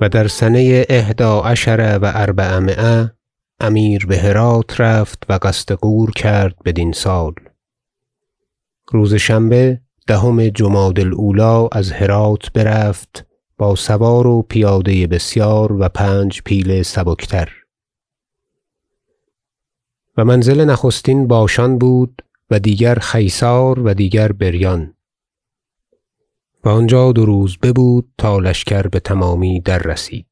و در سنه احدی عشر و اربعمایه امیر به هرات رفت و قصد غور کرد بدین سال. روز شنبه دهم جمادی الاولی از هرات برفت با سوار و پیاده بسیار و پنج پیل سبکتر. و منزل نخستین باشان بود و دیگر خیسار و دیگر بریان. و آنجا دو روز ببود تا لشکر بتمامی دررسید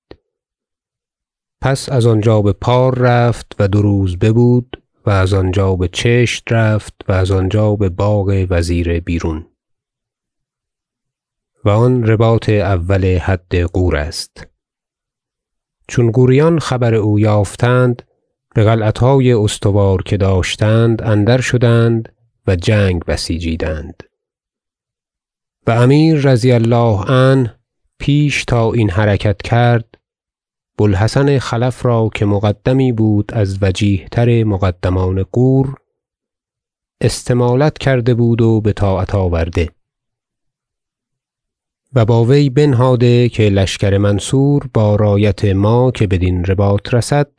پس از آنجا به پار رفت و دو روز ببود و از آنجا به چشت رفت و از آنجا به باغ وزیر بیرون. و آن رباط اول حد غور است. چون غوریان خبر او یافتند به قلعتهای استوار که داشتند اندر شدند و جنگ بسیجیدند. و امیر رضی الله عنه پیش تا این حرکت کرد بو الحسن خلف را که مقدمی بود از وجیه تر مقدمان غور استمالت کرده بود و بطاعت آورده. و با وی بنهاده که لشکر منصور با رایت ما که بدین رباط رسد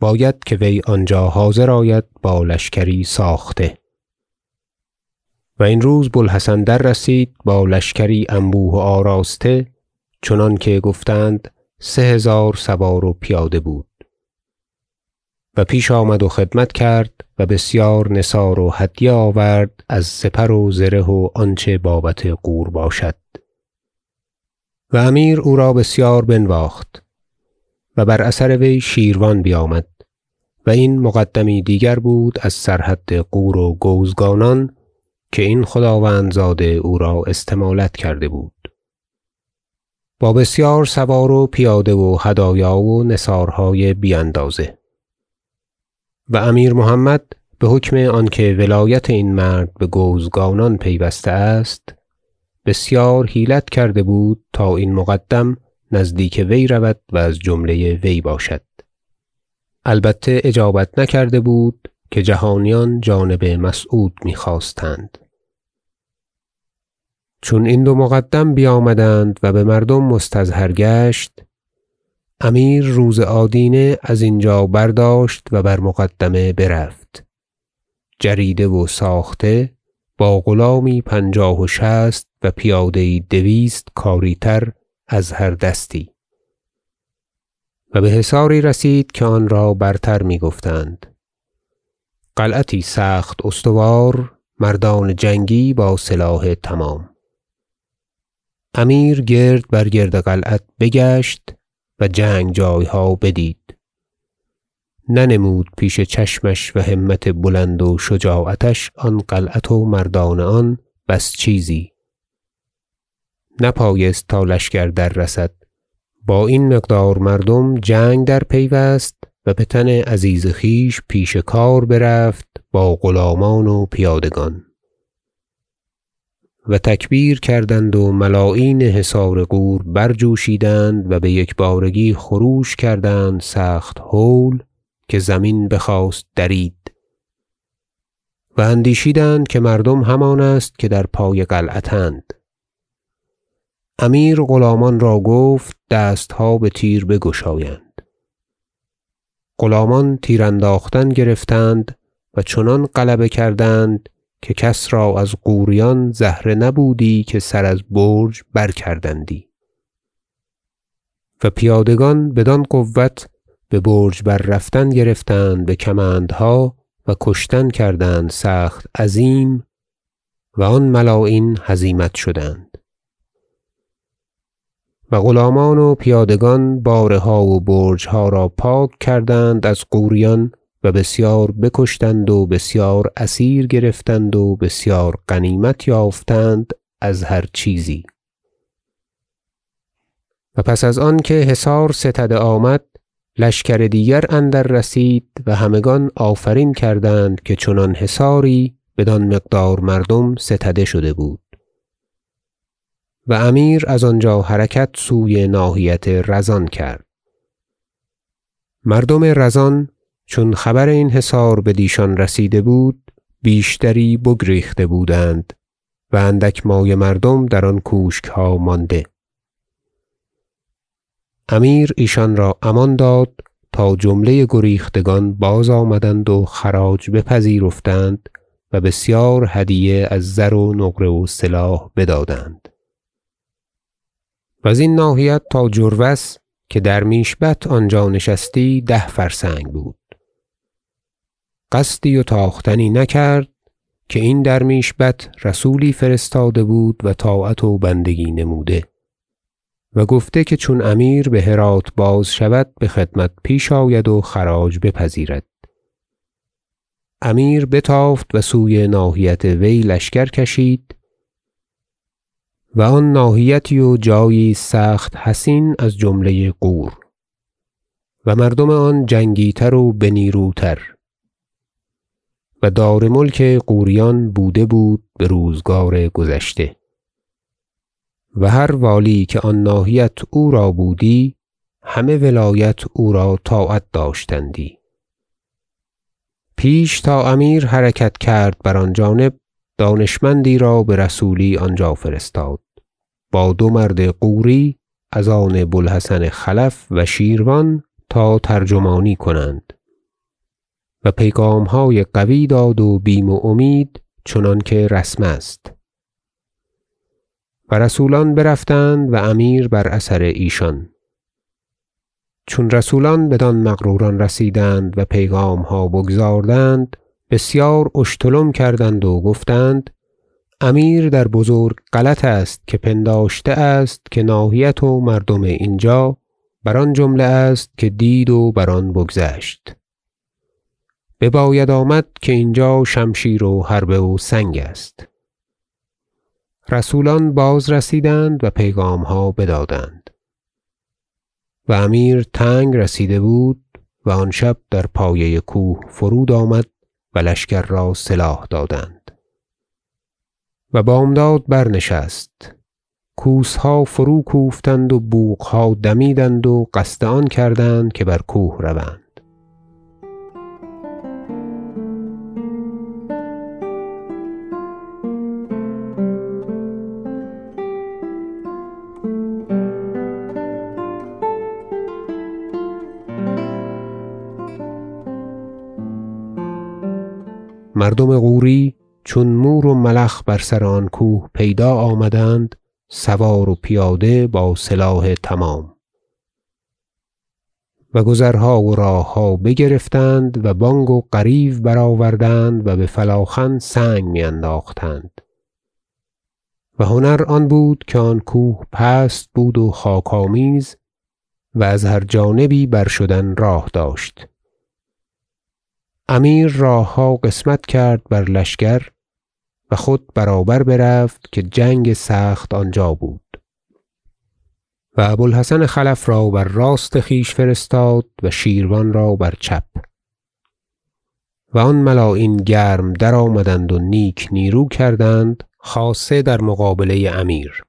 باید که وی آنجا حاضر آید با لشکری ساخته. و این روز بو الحسن دررسید با لشکری انبوه و آراسته چنانکه گفتند سه هزار سوار و پیاده بود. و پیش آمد و خدمت کرد و بسیار نثار و هدیه آورد از سپر و زره و آنچه بابت غور باشد. و امیر او را بسیار بنواخت و بر اثر وی شیروان بیامد و این مقدمی دیگر بود از سرحد غور و گوزگانان که این خداوندزاده او را استمالت کرده بود. با بسیار سوار و پیاده و هدایا و نثارهای بی اندازه و امیر محمد به حکم آنکه ولایت این مرد به گوزگانان پیوسته است بسیار حیلت کرده بود تا این مقدم نزدیک وی رود و از جمله وی باشد. البته اجابت نکرده بود که جهانیان جانب مسعود می‌خواستند. چون این دو مقدم بیامدند و به مردم مستظهر گشت امیر روز آدینه از اینجا برداشت و بر مقدمه برفت. جریده و ساخته با غلامی پنجاه و شصت و پیاده دویست کاری تر از هر دستی. و به حصاری رسید که آن را برتر می‌گفتند. قلعتی سخت استوار مردان جنگی با سلاح تمام. امیر گرد بر گرد قلعت بگشت و جنگ جایها بدید. ننمود پیش چشمش و همت بلند و شجاعتش آن قلعت و مردان آن بس چیزی. نپایست تا لشکر دررسد با این مقدار مردم جنگ درپیوست و به تن عزیز خویش پیش کار برفت با غلامان و پیادگان. و تکبیر کردند و ملاعین حصار غور برجوشیدند و بیکبارگی خروش کردند سخت هول که زمین بخواست درید. و اندیشیدند که مردم همان است که در پای قلعت اند امیر غلامان را گفت دستها به تیر بگشایند. غلامان تیر انداختن گرفتند و چنان غلبه کردند که کس را از غوریان زهره نبودی که سر از برج برکردندی. و پیادگان بدان قوت به برج بررفتن گرفتند به کمندها و کشتن کردند سخت عظیم و آن ملاعین هزیمت شدند. و غلامان و پیادگان باره ها و برجها را پاک کردند از غوریان و بسیار بکشتند و بسیار اسیر گرفتند و بسیار غنیمت یافتند از هر چیزی. و پس از آنکه حصار ستده آمد لشکر دیگر اندر رسید و همگان آفرین کردند که چنان حصاری بدان مقدار مردم ستده شده بود. و امیر از آنجا حرکت سوی ناحیت رزان کرد. مردم رزان چون خبر این حصار بدیشان رسیده بود بیشتری بگریخته بودند و اندک مایه مردم در آن کوشکها مانده. امیر ایشان را امان داد تا جمله گریختگان بازآمدند و خراج بپذیرفتند و بسیار هدیه از زر و نقره و سلاح بدادند. وزین ناحیت تا جروس که درمیش بت آنجا نشستی ده فرسنگ بود. قصدی و تاختنی نکرد که این درمیش بت رسولی فرستاده بود و طاعت و بندگی نموده و گفته که چون امیر به هرات باز شود به خدمت پیش آید و خراج بپذیرد. امیر بتافت و سوی ناحیت وی لشکر کشید و آن ناحیتی و جایی سخت حصین از جمله غور. و مردم آن جنگی تر و به نیروتر. و دار ملک غوریان بوده بود به روزگار گذشته. و هر والی که آن ناحیت او را بودی همه ولایت او را طاعت داشتندی. پیش تا امیر حرکت کرد بر آن جانب دانشمندی را به رسولی آنجا فرستاد. با دو مرد غوری از آن بو الحسن خلف و شیروان تا ترجمانی کنند. و پیغامهای قوی داد و بیم و امید چنانکه رسم است. و رسولان برفتند و امیر بر اثر ایشان. چون رسولان بدان مغروران رسیدند و پیغامها بگزاردند بسیار اشتلم کردند و گفتند امیر در بزرگ غلط است که پنداشته است که ناحیت و مردم اینجا بر آن جمله است که دید و بر آن بگذشت. بباید آمد که اینجا شمشیر و حربه و سنگ است. رسولان بازرسیدند و پیغامها بدادند. و امیر تنگ رسیده بود و آن شب در پایه کوه فرود آمد و لشکر را سلاح دادند. و بامداد برنشست. کوسها فروکوفتند و بوقها دمیدند و قصد آن کردند که بر کوه روند. مردم غوری چون مور و ملخ بر سر آن کوه پیدا آمدند سوار و پیاده با سلاح تمام. و گذرها و راهها بگرفتند و بانگ و غریو برآوردند و به فلاخن سنگ میانداختند. و هنر آن بود که آن کوه پست بود و خاک آمیز و از هر جانبی برشدن راه داشت. امیر راهها قسمت کرد بر لشکر و خود برابر برفت که جنگ سخت آنجا بود. و ابو الحسن خلف را بر راست خویش فرستاد و شیروان را بر چپ. و آن ملاعین گرم درآمدند و نیک نیرو کردند خاصه در مقابله امیر.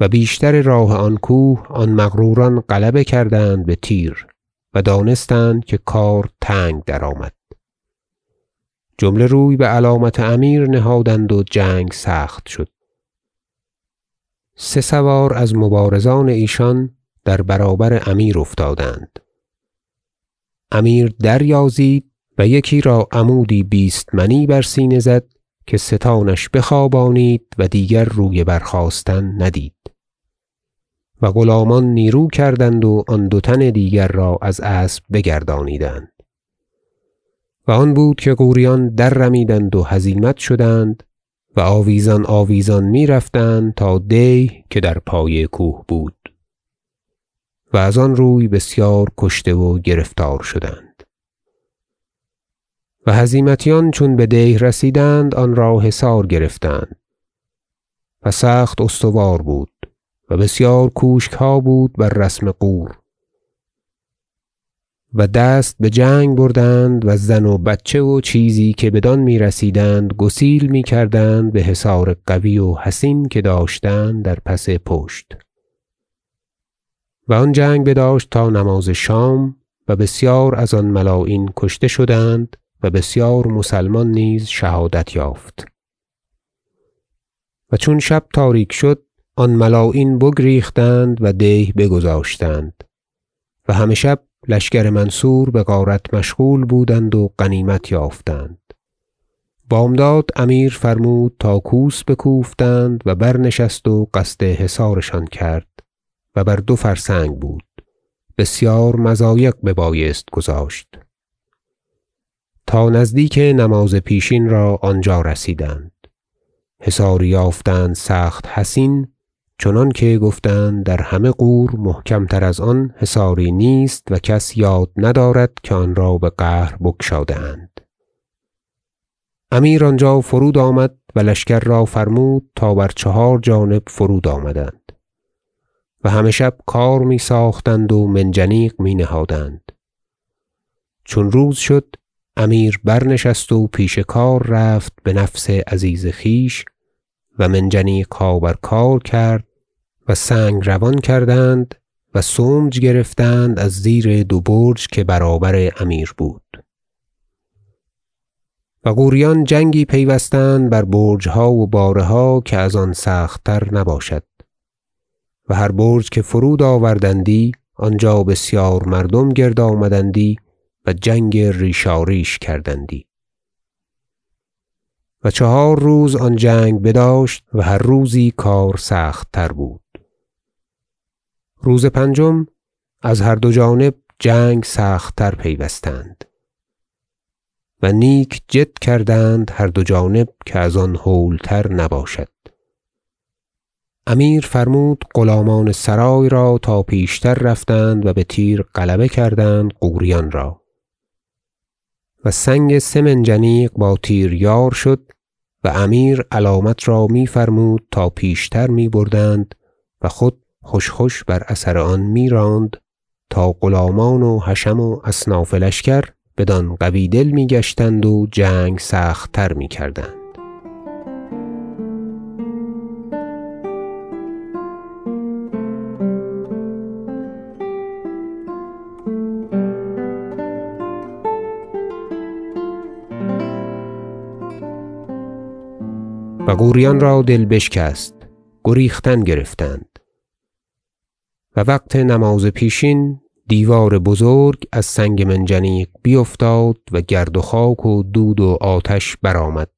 و بیشتر راه آن کوه آن مغروران غلبه کردند به تیر. و دانستند که کار تنگ درآمد. جمله روی به علامت امیر نهادند و جنگ سخت شد. سه سوار از مبارزان ایشان در برابر امیر افتادند. امیر دریازید و یکی را عمودی بیست منی بر سینه زد که ستانش بخوابانید و دیگر روی برخاستن ندید. و غلامان نیرو کردند و آن دو تن دیگر را از اسب بگردانیدند. و آن بود که غوریان دررمیدند و هزیمت شدند و آویزان آویزان می‌رفتند تا دیه که در پای کوه بود. و از آن روی بسیار کشته و گرفتار شدند. و هزیمتیان چون به دیه رسیدند آن را حصار گرفتند و سخت استوار بود. و بسیار کوشکها بود بر رسم غور. و دست به جنگ بردند و زن و بچه و چیزی که بدان می‌رسیدند گسیل می‌کردند به حصار قوی و حصین که داشتند در پس پشت. و آن جنگ بداشت تا نماز شام و بسیار از آن ملاعین کشته شدند و بسیار مسلمان نیز شهادت یافت. و چون شب تاریک شد آن ملاعین بگریختند و دیه بگذاشتند. و همه شب لشکر منصور بغارت مشغول بودند و غنیمت یافتند. بامداد امیر فرمود تا کوس بکوفتند و برنشست و قصد حصارشان کرد و بر دو فرسنگ بود. بسیار مضایق ببایست گذاشت. تا نزدیک نماز پیشین را آنجا رسیدند. حصاری یافتند سخت حصین چنانکه گفتند در همه غور محکم تر از آن حصاری نیست و کس یاد ندارد که آن را بقهر بگشاده اند امیر آنجا فرود آمد و لشکر را فرمود تا بر چهار جانب فرود آمدند و همه شب کار می ساختند و منجنیق می نهادند چون روز شد امیر برنشست و پیش کار رفت بنفس عزیز خویش و منجنیقها بر کار کرد سنگ روان کردند و سمج گرفتند از زیر دو برج که برابر امیر بود. و غوریان جنگی پیوستند بر برجها و باره ها که از آن سخت تر نباشد. و هر برج که فرود آوردندی آنجا بسیار مردم گرد آمدندی و جنگ ریشاریش کردندی. و چهار روز آن جنگ بداشت و هر روزی کار سخت تر بود. روز پنجم از هر دو جانب جنگ سخت تر پیوستند و نیک جد کردند هر دو جانب که از آن هول تر نباشد. امیر فرمود غلامان سرای را تا پیشتر رفتند و بتیر غلبه کردند غوریان را و سنگ سه منجنیق با تیر یار شد و امیر علامت را می فرمود تا پیشتر می بردند و خود خوش خوش بر اثر آن میراند تا غلامان و حشم و اصناف لشکر بدان قوی دل می گشتند و جنگ سخت تر می کردند و غوریان را دل بشکست گریختن گرفتند. و وقت نماز پیشین دیوار بزرگ از سنگ منجنیق بیفتاد و گرد و خاک و دود و آتش برآمد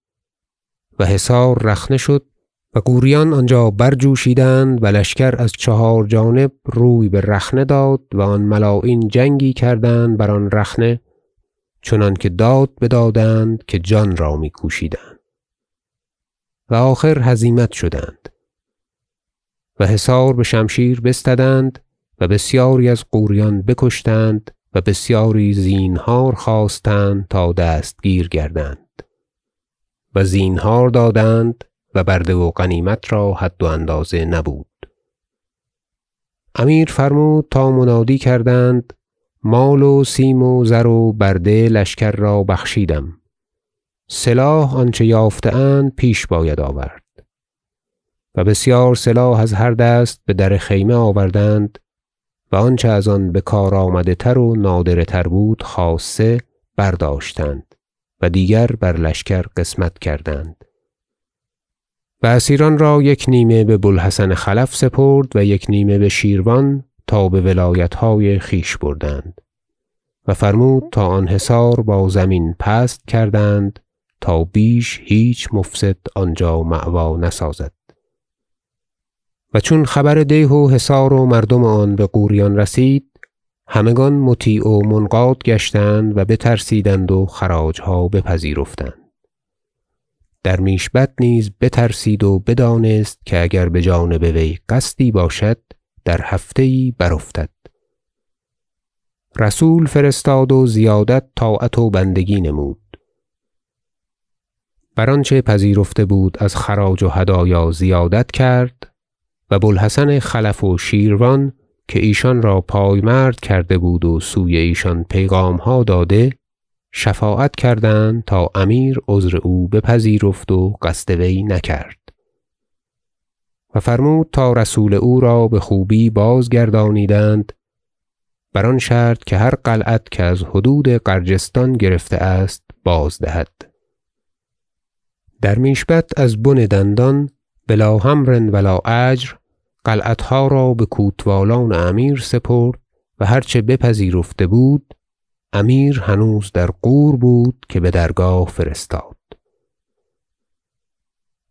و حصار رخنه شد و غوریان آنجا برجوشیدند و لشکر از چهار جانب روی برخنه داد و آن ملاعین جنگی کردند بر آن رخنه چنانکه داد بدادند که جان را میکوشیدند و آخر هزیمت شدند. و حصار بشمشیر بستدند و بسیاری از غوریان بکشتند و بسیاری زینهار خواستند تا دستگیر گردند. و زینهار دادند و برده و غنیمت را حد و اندازه نبود. امیر فرمود تا منادی کردند مال و سیم و زر و برده لشکر را بخشیدم. سلاح آنچه یافته اند پیش باید آورد. و بسیار سلاح از هر دست بدر خیمه آوردند و آنچه از آن بکار آمده تر و نادره تر بود خاصه برداشتند و دیگر بر لشکر قسمت کردند. و اسیران را یک نیمه به بوالحسن خلف سپرد و یک نیمه به شیروان تا به ولایتهای خویش بردند و فرمود تا آن حصار با زمین پست کردند تا بیش هیچ مفسد آنجا مأوی نسازد. و چون خبر دیه و حصار و مردم آن به غوریان رسید همگان مطیع و منقاد گشتند و بترسیدند و خراجها بپذیرفتند. درمیش بت نیز بترسید و بدانست که اگر بجانب وی قصدی باشد در هفته یی برافتد. رسول فرستاد و زیادت طاعت و بندگی نمود. بر آنچه پذیرفته بود از خراج و هدایا زیادت کرد و بوالحسن خلف و شیروان که ایشان را پایمرد کرده بود و سوی ایشان پیغامها داده شفاعت کردند تا امیر عذر او بپذیرفت و قصد وی نکرد. و فرمود تا رسول او را بخوبی بازگردانیدند بر آن شرط که هر قلعت که از حدود غرجستان گرفته است بازدهد. درمیش بت از بن دندان بلا همر و لا اجر قلعتها را به کوتوالان امیر سپرد و هر چه بپذیرفته بود امیر هنوز در غور بود که به درگاه فرستاد.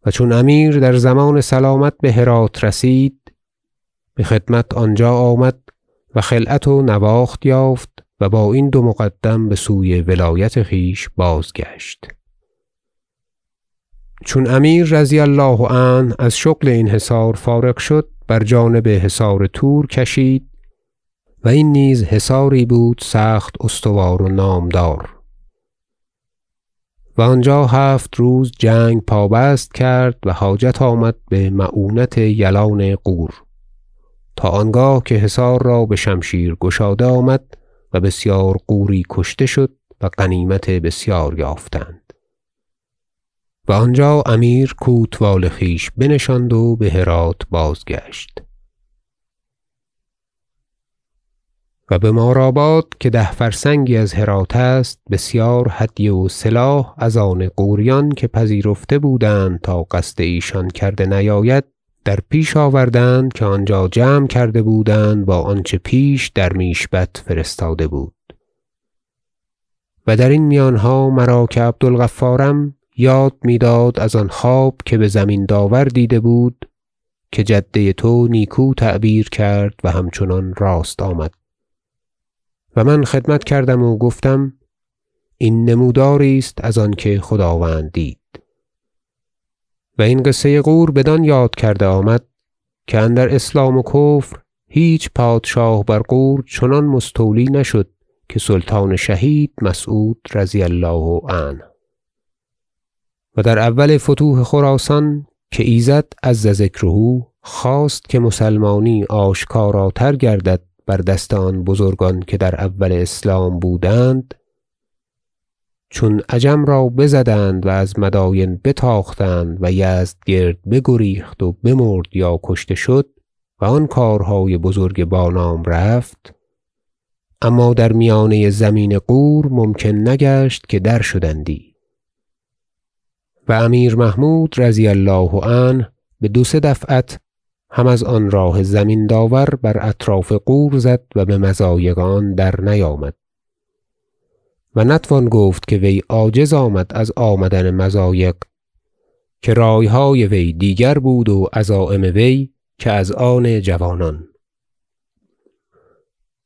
و چون امیر در ضمان سلامت به هرات رسید به خدمت آنجا آمد و خلعت و نواخت یافت و با این دو مقدم به سوی ولایت خویش بازگشت. چون امیر رضی الله عنه از شغل این حصار فارغ شد بر جانب حصار تور کشید و این نیز حصاری بود سخت استوار و نامدار. و آنجا هفت روز جنگ پابست کرد و حاجت آمد به معونت یلان غور تا آنگاه که حصار را به شمشیر گشاده آمد و بسیار غوری کشته شد و غنیمت بسیار یافتند. و آنجا امیر کوتوال خویش بنشاند و به هرات بازگشت. و به مارآباد که ده فرسنگی از هرات است بسیار هدیه و سلاح از آن غوریان که پذیرفته بودند تا قصد ایشان کرده نیاید در پیش آوردند که آنجا جمع کرده بودند با آنچه پیش درمیشبت فرستاده بود. و درین میانها مرا که عبدالغفارم یاد می‌داد از آن خواب که به زمین داور دیده بود که جده تو نیکو تعبیر کرد و همچنان راست آمد. و من خدمت کردم و گفتم این نموداری است از آنکه خداوند دید. و این قصه غور بدان یاد کرده آمد که اندر اسلام و کفر هیچ پادشاه بر غور چنان مستولی نشد که سلطان شهید مسعود رضی الله عنه. و در اول فتوح خراسان که ایزد عز ذکره خواست که مسلمانی آشکاراتر گردد بر دست آن بزرگان که در اول اسلام بودند چون عجم را بزدند و از مداین بتاختند و یزدگرد بگریخت و بمرد یا کشته شد و آن کارهای بزرگ با نام رفت. اما در میانه زمین غور ممکن نگشت که درشدندی و امیر محمود رضی الله عنه به دو سه دفعت هم از آن راه زمین داور بر اطراف غور زد و به مضایق آن درنیامد و نتوان گفت که وی عاجز آمد از آمدن مضایق که رایهای وی دیگر بود و عزایم وی که از آن جوانان.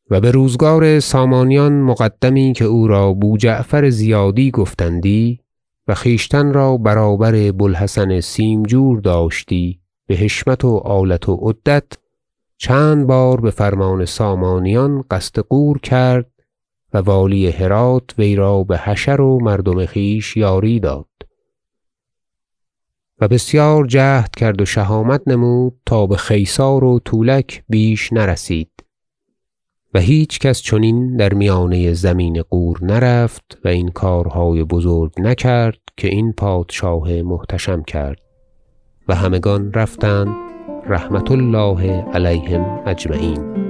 و به روزگار سامانیان مقدمی که او را بوجعفر زیادی گفتندی و خویشتن را برابر بوالحسن سیمجور داشتی به حشمت و آلت و عدت چند بار به فرمان سامانیان قصد غور کرد و والی هرات وی را به حشر و مردم خویش یاری داد. و بسیار جهد کرد و شهامت نمود تا به خیسار و طولک بیش نرسید. و هیچ کس چنین در میانه زمین غور نرفت و این کارهای بزرگ نکرد که این پادشاه محتشم کرد و همگان رفتند رحمة الله علیهم اجمعین.